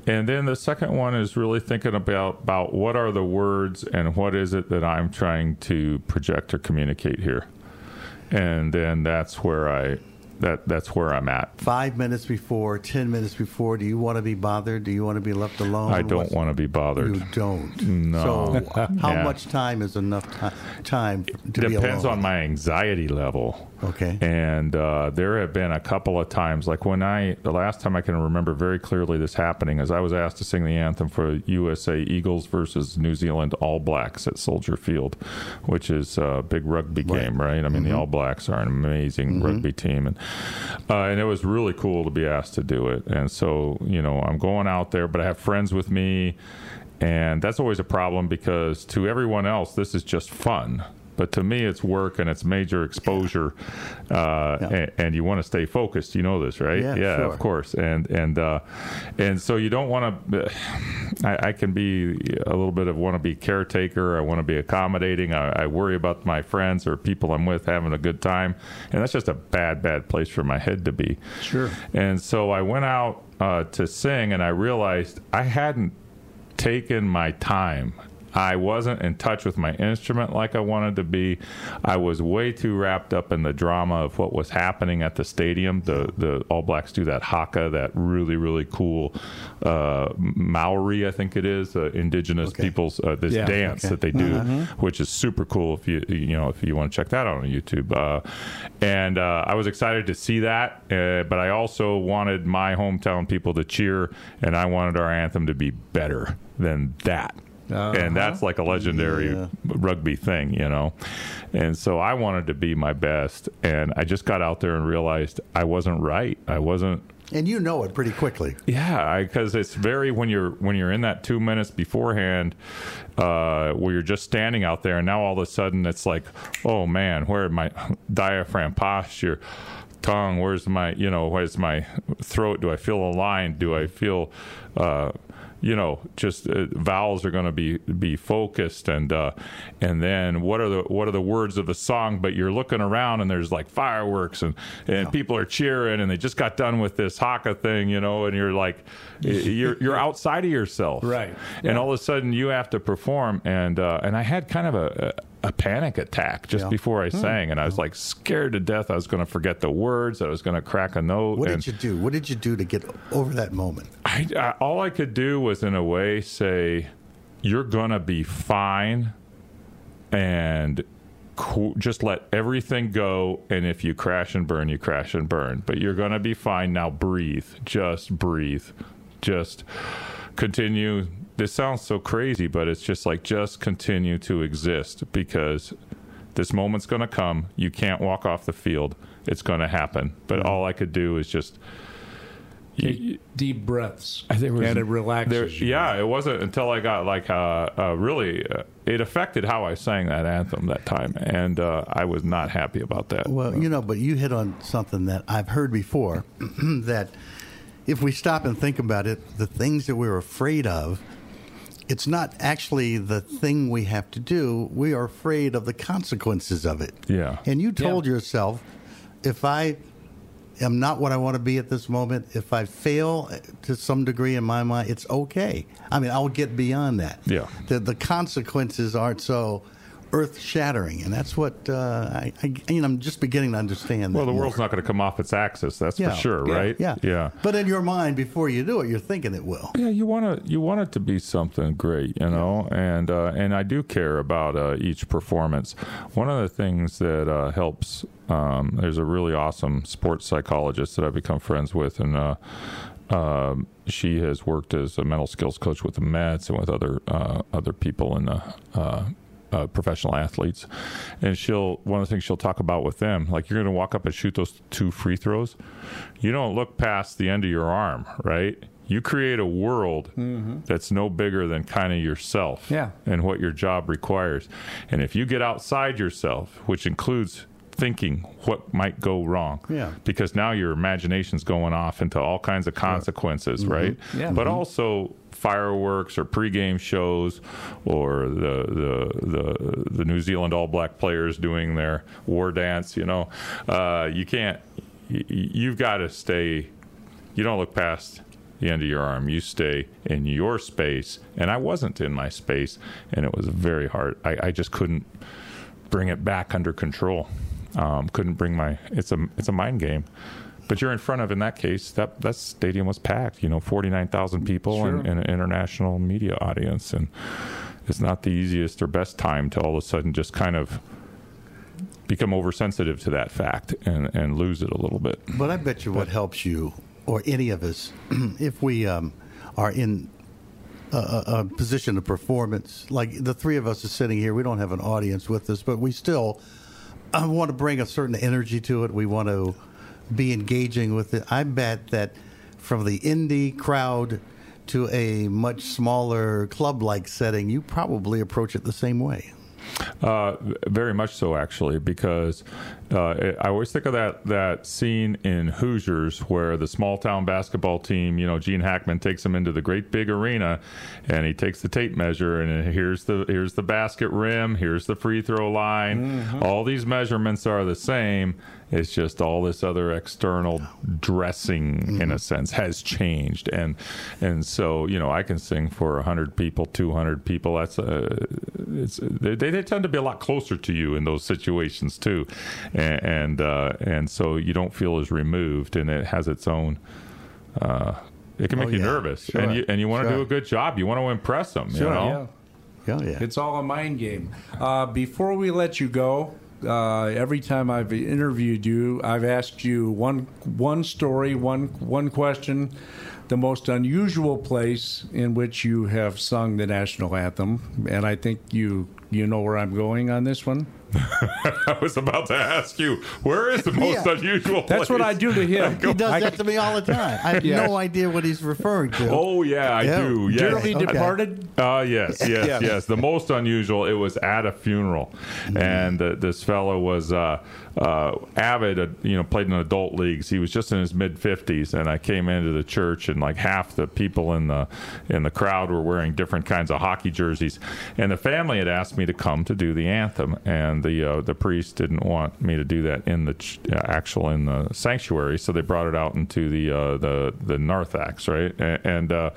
And then the second one is really thinking about about what are the words and what is it that I'm trying to project or communicate here. And then that's where I that that's where I'm at. Five minutes before, ten minutes before, do you want to be bothered? Do you want to be left alone? I don't What's- want to be bothered. You don't. No. So, how Yeah. much time is enough ti- time to Depends on my anxiety level. Okay. And uh, there have been a couple of times, like when I, the last time I can remember very clearly this happening, is I was asked to sing the anthem for USA Eagles versus New Zealand All Blacks at Soldier Field, which is a big rugby Right. game, right? I mean, the All Blacks are an amazing rugby team, and uh, and it was really cool to be asked to do it. And so, you know, I'm going out there, but I have friends with me, and that's always a problem because to everyone else, this is just fun. But to me, it's work and it's major exposure, uh, Yeah. and, and you want to stay focused. You know this, right? Yeah, sure. of course. And and uh, and so you don't want to. I, I can be a little bit of want to be caretaker. I want to be accommodating. I, I worry about my friends or people I'm with having a good time, and that's just a bad, bad place for my head to be. Sure. And so I went out uh, to sing, and I realized I hadn't taken my time. I wasn't in touch with my instrument like I wanted to be. I was way too wrapped up in the drama of what was happening at the stadium. The the All Blacks do that haka, that really really cool uh, Maori, I think it is, uh, indigenous Okay. people's uh, this Yeah, dance okay. that they do, which is super cool. If you you know if you want to check that out on YouTube, uh, and uh, I was excited to see that, uh, but I also wanted my hometown people to cheer, and I wanted our anthem to be better than that. And that's like a legendary Yeah. rugby thing, you know. And so I wanted to be my best, and I just got out there and realized I wasn't right. I wasn't and you know it pretty quickly. yeah, because it's very when you're when you're in that two minutes beforehand, uh, where you're just standing out there, and now all of a sudden it's like, oh man, where my diaphragm posture, tongue, where's my you know where's my throat? Do I feel aligned? Do I feel uh, you know, just uh, vowels are going to be be focused, and uh, and then what are the what are the words of the song? But you're looking around, and there's like fireworks, and and people are cheering, and they just got done with this haka thing, you know, and you're like, you're you're outside of yourself, Right. And all of a sudden you have to perform, and uh, and I had kind of a. a a panic attack just Yeah. before I hmm. sang, and I was like scared to death. I was going to forget the words. I was going to crack a note. What did you do? What did you do to get over that moment? I, I, all I could do was, in a way, say, "You're gonna be fine," and co- just let everything go. And if you crash and burn, you crash and burn. But you're gonna be fine. Now breathe. Just breathe. Just continue. This sounds so crazy, but it's just like just continue to exist because this moment's gonna come. You can't walk off the field. It's gonna happen. But all I could do is just. Take deep breaths. There was- and it relaxes There, you. yeah, it wasn't until I got like uh, uh, really, uh, it affected how I sang that anthem that time, and uh, I was not happy about that. Well, you know, but you hit on something that I've heard before that if we stop and think about it, the things that we're afraid of, it's not actually the thing we have to do. We are afraid of the consequences of it. Yeah. And you told yourself, if I am not what I want to be at this moment, if I fail to some degree in my mind, it's okay. I mean, I'll get beyond that. Yeah. The, the consequences aren't so earth shattering. And that's what uh, I, I, you know, I'm just beginning to understand well, that. the world's not going to come off its axis, that's Yeah. for sure, Yeah. right? Yeah. yeah. But in your mind, before you do it, you're thinking it will. Yeah, you want to you want it to be something great, you know, and uh, and I do care about uh, each performance. One of the things that uh, helps um, there's a really awesome sports psychologist that I've become friends with, and uh, um, she has worked as a mental skills coach with the Mets and with other uh, other people in the. Uh, uh, professional athletes, and she'll one of the things she'll talk about with them, like you're going to walk up and shoot those two free throws. You don't look past the end of your arm, right? You create a world that's no bigger than kind of yourself Yeah. and what your job requires. And if you get outside yourself, which includes thinking what might go wrong, Yeah. because now your imagination's going off into all kinds of consequences, right? Yeah. But Mhm. also fireworks or pregame shows or the, the the the New Zealand All Black players doing their war dance. You know, uh, you can't. y- y- You've got to stay you don't look past the end of your arm. You stay in your space, and I wasn't in my space, and it was very hard. I, I just couldn't bring it back under control. Um, couldn't bring my. It's a it's a mind game. But you're in front of, in that case, that that stadium was packed. You know, forty nine thousand people Sure. and, and an international media audience, and it's not the easiest or best time to all of a sudden just kind of become oversensitive to that fact and, and lose it a little bit. But I bet you what helps you, or any of us, if we um, are in a, a, a position of performance, like the three of us are sitting here, we don't have an audience with us, but we still uh, want to bring a certain energy to it. We want to be engaging with it. I bet that from the Indy crowd to a much smaller club like setting, you probably approach it the same way. Uh, very much so, actually, because uh, I always think of that that scene in Hoosiers where the small town basketball team, you know, Gene Hackman takes them into the great big arena, and he takes the tape measure, and here's the here's the basket rim, here's the free throw line. Mm-hmm. All these measurements are the same. It's just all this other external dressing, in a mm-hmm. sense, has changed, and and so you know I can sing for hundred people, two hundred people. That's a it's they, they tend to be a lot closer to you in those situations too, and and, uh, and so you don't feel as removed, and it has its own. Uh, it can make Oh, you yeah. nervous, Sure. and you and you want to Sure. do a good job. You want to impress them. You know? Yeah. Oh, yeah. It's all a mind game. Uh, before we let you go, uh, every time I've interviewed you, I've asked you one one story, one one question, the most unusual place in which you have sung the national anthem, and I think you you know where I'm going on this one. I was about to ask you, where is the most Yeah. unusual? Place? That's what I do to him. He does I- that to me all the time. I have Yes. no idea what he's referring to. Oh yeah, I Yeah. do. Yes. Dearly Okay. departed. Uh, yes, yes, Yes. yes. The most unusual, it was at a funeral. And uh, this fellow was uh, uh, avid, uh, you know, played in adult leagues. He was just in his mid 50s. And I came into the church, and like half the people in the in the crowd were wearing different kinds of hockey jerseys. And the family had asked me to come to do the anthem. And the uh, the priest didn't want me to do that in the ch- uh, actual in the sanctuary. So they brought it out into the uh, the, the narthex, right? And, and, uh,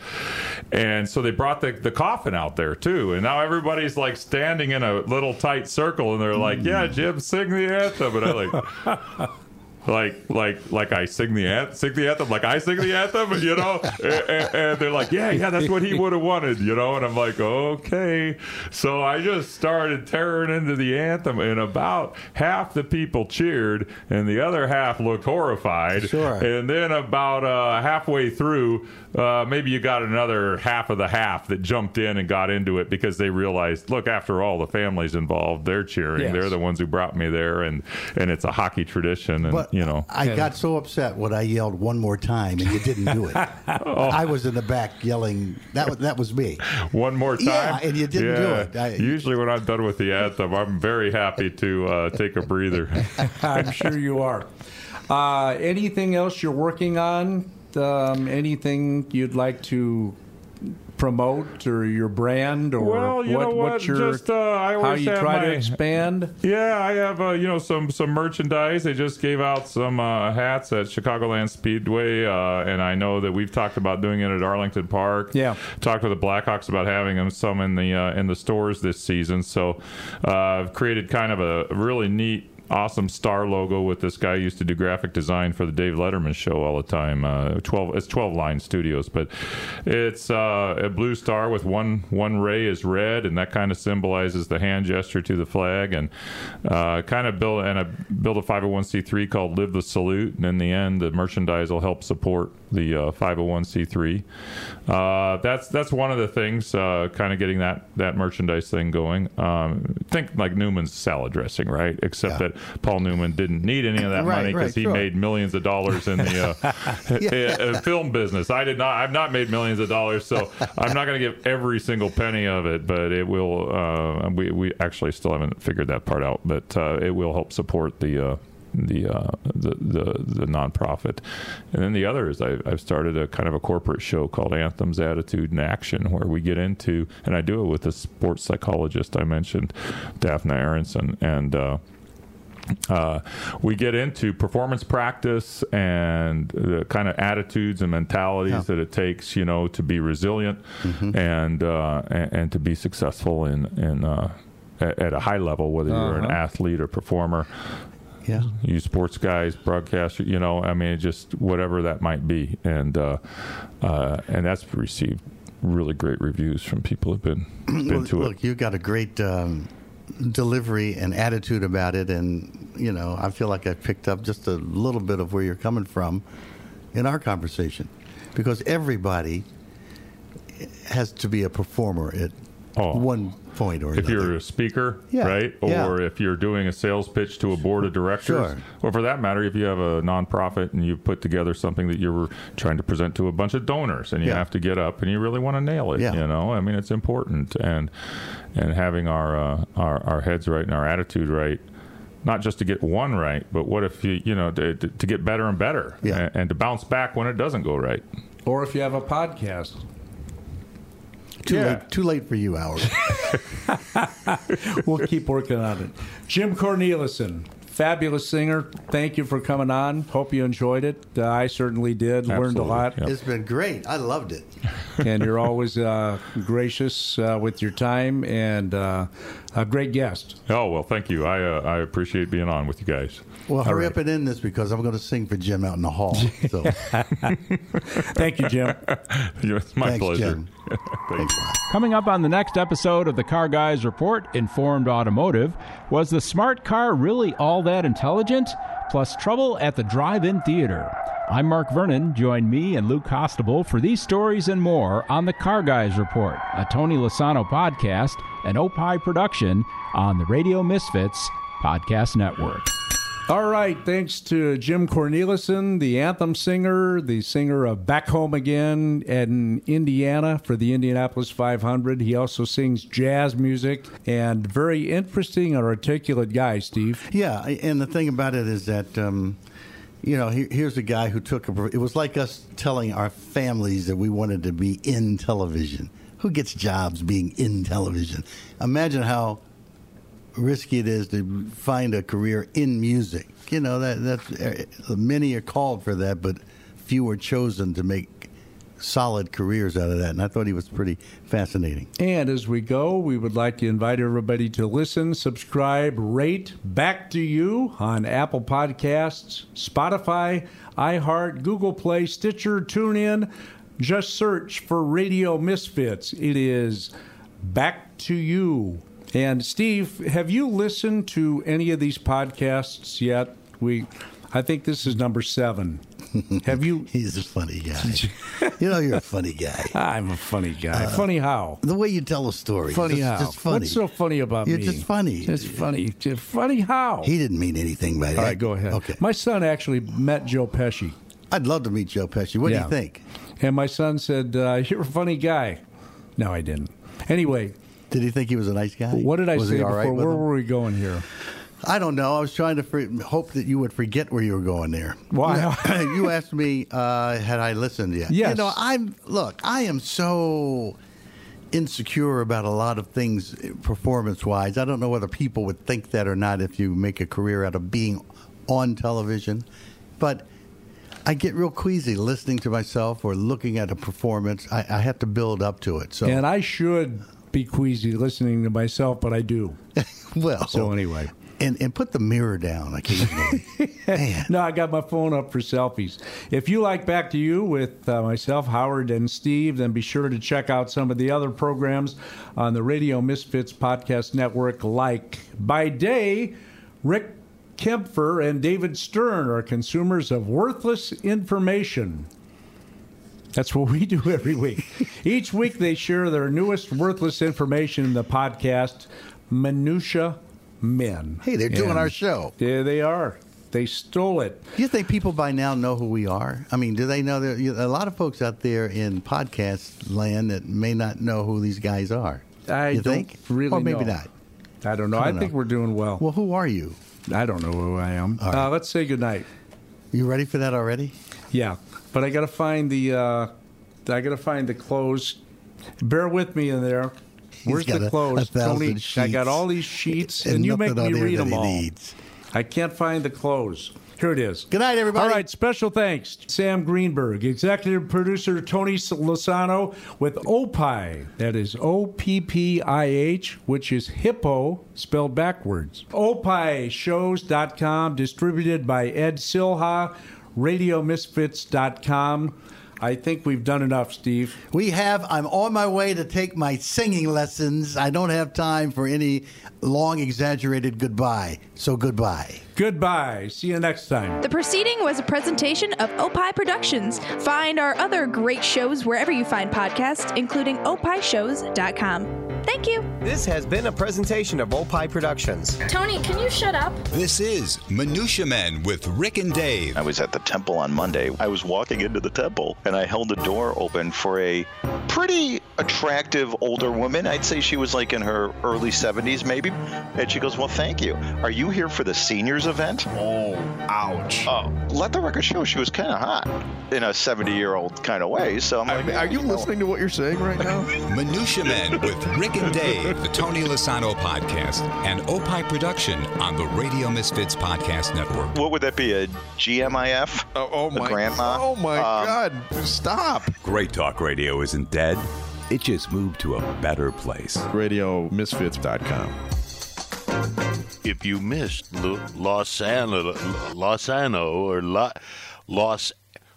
and so they brought the, the coffin out there too. And now everybody's like standing in a little tight circle and they're like, yeah, Jim, sing the anthem. And Like, like like like I sing the anthem, sing the anthem, like I sing the anthem, you know. and, and- and they're like, yeah, yeah, that's what he would have wanted, you know. And I'm like, okay. So I just started tearing into the anthem, and about half the people cheered, and the other half looked horrified. Sure. And then about uh, halfway through, uh, maybe you got another half of the half that jumped in and got into it because they realized, look, after all, the family's involved. They're cheering. Yes. They're the ones who brought me there, and and it's a hockey tradition, and But you know. I Yeah. got so upset when I yelled one more time and you didn't do it. I was in the back yelling. That was that was me. One more time. Yeah, and you didn't do it. I- Usually, when I'm done with the anthem, I'm very happy to uh, take a breather. I'm sure you are. Uh, anything else you're working on? Um, anything you'd like to promote or your brand or Well, you what, know what? your Just, uh, I how you try my- to expand? Yeah, I have uh, you know some some merchandise. They just gave out some uh, hats at Chicagoland Speedway, uh, and I know that we've talked about doing it at Arlington Park. Yeah. talked to the Blackhawks about having them some in the uh, in the stores this season. So uh, I've created kind of a really neat. Awesome star logo with this guy used to do graphic design for the Dave Letterman show all the time. Uh, Twelve, it's Twelve Line Studios, but it's uh, a blue star with one one ray is red, and that kind of symbolizes the hand gesture to the flag, and uh, kind of build and I build a 501c3 called Live the Salute, and in the end, the merchandise will help support the uh, 501c3. Uh, that's that's one of the things, uh, kind of getting that that merchandise thing going. Um, think like Newman's salad dressing, right? Except Yeah. that Paul Newman didn't need any of that Right, money because right, he sure. made millions of dollars in the uh, uh, film business. I did not. I've not made millions of dollars, so I'm not going to give every single penny of it. But it will. Uh, we we actually still haven't figured that part out, but uh, it will help support the. Uh, the, uh, the the the nonprofit, and then the other is I, I've started a kind of a corporate show called Anthems, Attitude, and Action, where we get into, and I do it with a sports psychologist I mentioned, Daphne Aronson, and uh, uh, we get into performance practice and the kind of attitudes and mentalities Yeah. that it takes, you know, to be resilient and, uh, and and to be successful in in uh, at, at a high level, whether you're an Uh-huh. athlete or performer. Yeah. You sports guys, broadcaster, you know, I mean, just whatever that might be, and uh, uh, and that's received really great reviews from people who've been been Well, to it. look, you got a great um, delivery and attitude about it, and you know, I feel like I picked up just a little bit of where you're coming from in our conversation, because everybody has to be a performer at Oh. one point or if another. you're a speaker, Yeah, right? yeah. Or if you're doing a sales pitch to a board of directors, Sure. or for that matter, if you have a nonprofit and you put together something that you're trying to present to a bunch of donors, and you Yeah. have to get up and you really want to nail it. Yeah. You know, I mean, it's important, and and having our uh, our our heads right and our attitude right. Not just to get one right, but what if you you know to, to, to get better and better, Yeah. and, and to bounce back when it doesn't go right. Or if you have a podcast. Too yeah. late, too late for you, Howard. We'll keep working on it. Jim Cornelison, fabulous singer. Thank you for coming on. Hope you enjoyed it. Uh, I certainly did. Learned a lot. Yep. it's been great. I loved it. and you're always uh, gracious uh, with your time and uh, a great guest. Oh well, thank you. I uh, I appreciate being on with you guys. Well, hurry right. up and end this because I'm going to sing for Jim out in the hall. So Thank you, Jim. it's my thanks, pleasure. Jim. Thanks. Coming up on the next episode of the Car Guys Report, Informed Automotive, was the smart car really all that intelligent? Plus trouble at the drive in theater. I'm Mark Vernon. Join me and Luke Costable for these stories and more on the Car Guys Report, a Tony Lasano podcast, an Opie production on the Radio Misfits Podcast Network. All right. Thanks to Jim Cornelison, the anthem singer, the singer of Back Home Again in Indiana for the Indianapolis 500. He also sings jazz music and very interesting and articulate guy, Steve. Yeah, and the thing about it is that, um, you know, here, here's a guy who took a. It was like us telling our families that we wanted to be in television. Who gets jobs being in television? Imagine how risky it is to find a career in music. You know that that's eh, many are called for that, but few are chosen to make solid careers out of that. And I thought he was pretty fascinating. And as we go, we would like to invite everybody to listen, subscribe, rate Back to You on Apple Podcasts, Spotify, iHeart, Google Play, Stitcher, TuneIn. Just search for Radio Misfits. It is Back to You. And Steve, have you listened to any of these podcasts yet? We, I think this is number seven. Have you? He's a funny guy. you know, you're a funny guy. I'm a funny guy. funny how? The way you tell a story, Funny just, how? just funny. What's so funny about You're me? just funny. Just funny. Just funny how? He didn't mean anything by that. All right, go ahead. Okay. My son actually met Joe Pesci. I'd love to meet Joe Pesci. What Yeah. do you think? And my son said, uh, You're a funny guy. No, I didn't. Anyway, Did he think he was a nice guy? what did I was say before? right Where him? were we going here? I don't know. I was trying to for, hope that you would forget where you were going there. Why? you asked me uh, had I listened yet. Yes. You know, I'm look. I am so insecure about a lot of things performance wise. I don't know whether people would think that or not if you make a career out of being on television, but. I get real queasy listening to myself or looking at a performance. I, I have to build up to it. So, And I should be queasy listening to myself, but I do. well, So anyway. And and put the mirror down occasionally. Man, No, I got my phone up for selfies. If you like Back to You with uh, myself, Howard, and Steve, then be sure to check out some of the other programs on the Radio Misfits Podcast Network, like By Day, Rick Kaempfer and David Stern are consumers of worthless information. That's what we do every week. Each week they share their newest worthless information in the podcast, Minutia Men. hey, they're doing And our show. Yeah, they are. They stole it. Do you think people by now know who we are? I mean, do they know there a lot of folks out there in podcast land that may not know who these guys are? I you don't think? really or maybe know. not. I don't know. I I, don't think know. we're doing well. Well, who are you? I don't know who I am. Right. Uh, let's say goodnight. You ready for that already? Yeah, but I got to find the. Uh, I got to find the clothes. Bear with me in there. Where's the a- clothes, a Tony? I got all these sheets, and, you make me read them all. needs. I can't find the clothes. Here it is. Good night, everybody. All right, special thanks Sam Greenberg, executive producer Tony Lozano with Opie. That is O P P I H, which is hippo spelled backwards. OpieShows.com, distributed by Ed Silha, RadioMisfits.com. I think we've done enough, Steve. We have. I'm on my way to take my singing lessons. I don't have time for any long, exaggerated goodbye. So goodbye. Goodbye. See you next time. The proceeding was a presentation of Opie Productions. Find our other great shows wherever you find podcasts, including opishows.com. Thank you. This has been a presentation of Opie Productions. Tony, can you shut up? This is Minutia Men with Rick and Dave. I was at the temple on Monday. I was walking into the temple and I held the door open for a pretty attractive older woman. I'd say she was like in her early 70s, maybe. And she goes, Well, thank you. Are you here for the seniors event? Oh, ouch. Oh, let the record show she was kind of hot in a 70 year old kind of way. So I'm like, Are you listening to what you're saying right now? Minutia Men with Rick and Dave, the Tony Lasano podcast, and Opie production on the Radio Misfits Podcast Network. What would that be? A GMIF? Oh, oh A my grandma? Oh my Um, God! Stop. Great Talk Radio isn't dead. It just moved to a better place. RadioMisfits.com. if you missed Lo- Los Ano, Los Ano or La, Los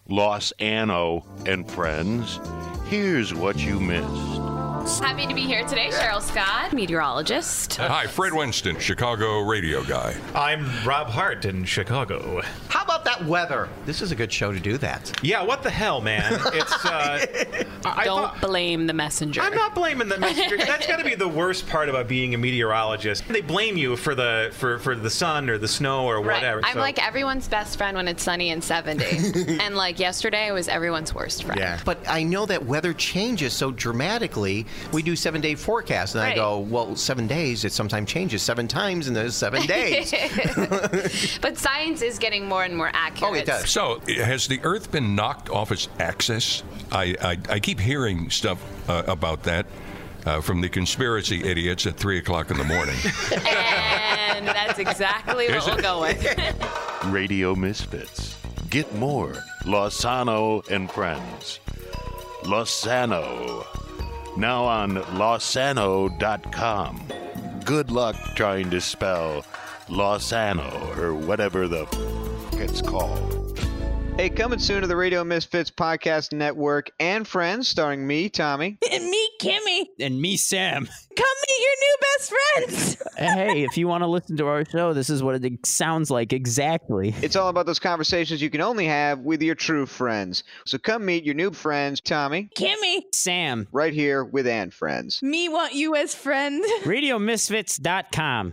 Los Ano and friends, here's what you missed. Happy to be here today, Cheryl Scott, meteorologist. Hi, Fred Winston, Chicago radio guy. I'm Rob Hart in Chicago. How about that weather? This is a good show to do that. Yeah, what the hell, man? It's uh, I Don't thought- blame the messenger. I'm not blaming the messenger. That's got to be the worst part about being a meteorologist. They blame you for the for, for the sun or the snow or Right. whatever. I'm so- like everyone's best friend when it's sunny and 70. and like yesterday I was everyone's worst friend. yeah. But I know that weather changes so dramatically. We do seven day forecasts, and I go, well, seven days, it sometimes changes seven times in those seven days. But science is getting more and more accurate. Oh, it does. So, has the Earth been knocked off its axis? I, I, I keep hearing stuff uh, about that uh, from the conspiracy idiots at 3 o'clock in the morning. And that's exactly what Is we'll it? go with. Radio Misfits. Get more Losano and friends. Losano. Now on losano.com. Good luck trying to spell Losano or whatever the f- it's called. Hey, coming soon to the Radio Misfits Podcast Network and Friends, starring me, Tommy. And me, Kimmy. And me, Sam. Come meet your new best friends. hey, if you want to listen to our show, this is what it sounds like exactly. It's all about those conversations you can only have with your true friends. So come meet your new friends, Tommy, Kimmy. Sam. right here with and Friends. Me want you as friend. RadioMisfits.com.